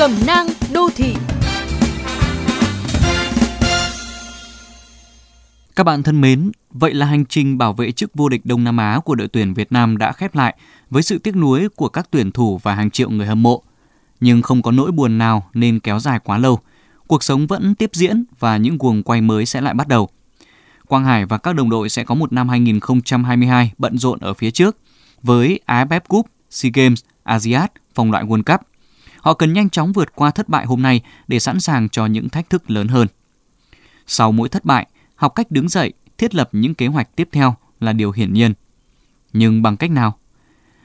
Cẩm nang đô thị Các bạn thân mến, vậy là hành trình bảo vệ chức vô địch Đông Nam Á của đội tuyển Việt Nam đã khép lại với sự tiếc nuối của các tuyển thủ và hàng triệu người hâm mộ. Nhưng không có nỗi buồn nào nên kéo dài quá lâu. Cuộc sống vẫn tiếp diễn và những guồng quay mới sẽ lại bắt đầu. Quang Hải và các đồng đội sẽ có một năm 2022 bận rộn ở phía trước với AFF Cup, SEA Games, ASEAN, vòng loại World Cup. Họ cần nhanh chóng vượt qua thất bại hôm nay để sẵn sàng cho những thách thức lớn hơn. Sau mỗi thất bại, học cách đứng dậy, thiết lập những kế hoạch tiếp theo là điều hiển nhiên. Nhưng bằng cách nào?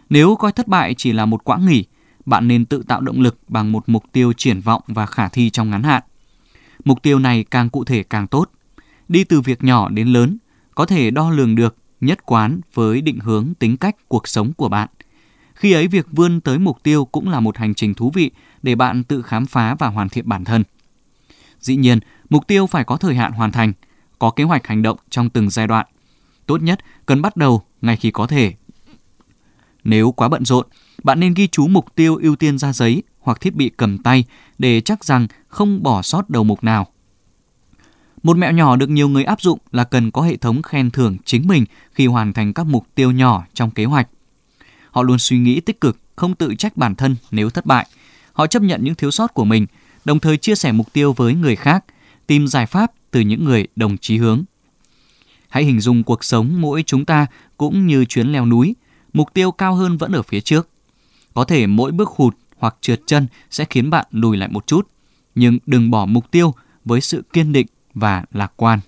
Nếu coi thất bại chỉ là một quãng nghỉ, bạn nên tự tạo động lực bằng một mục tiêu triển vọng và khả thi trong ngắn hạn. Mục tiêu này càng cụ thể càng tốt. Đi từ việc nhỏ đến lớn, có thể đo lường được, nhất quán với định hướng tính cách cuộc sống của bạn. Khi ấy việc vươn tới mục tiêu cũng là một hành trình thú vị để bạn tự khám phá và hoàn thiện bản thân. Dĩ nhiên, mục tiêu phải có thời hạn hoàn thành, có kế hoạch hành động trong từng giai đoạn. Tốt nhất cần bắt đầu ngay khi có thể. Nếu quá bận rộn, bạn nên ghi chú mục tiêu ưu tiên ra giấy hoặc thiết bị cầm tay để chắc rằng không bỏ sót đầu mục nào. Một mẹo nhỏ được nhiều người áp dụng là cần có hệ thống khen thưởng chính mình khi hoàn thành các mục tiêu nhỏ trong kế hoạch. Họ luôn suy nghĩ tích cực, không tự trách bản thân nếu thất bại. Họ chấp nhận những thiếu sót của mình, đồng thời chia sẻ mục tiêu với người khác, tìm giải pháp từ những người đồng chí hướng. Hãy hình dung cuộc sống mỗi chúng ta cũng như chuyến leo núi, mục tiêu cao hơn vẫn ở phía trước. Có thể mỗi bước hụt hoặc trượt chân sẽ khiến bạn lùi lại một chút, nhưng đừng bỏ mục tiêu với sự kiên định và lạc quan.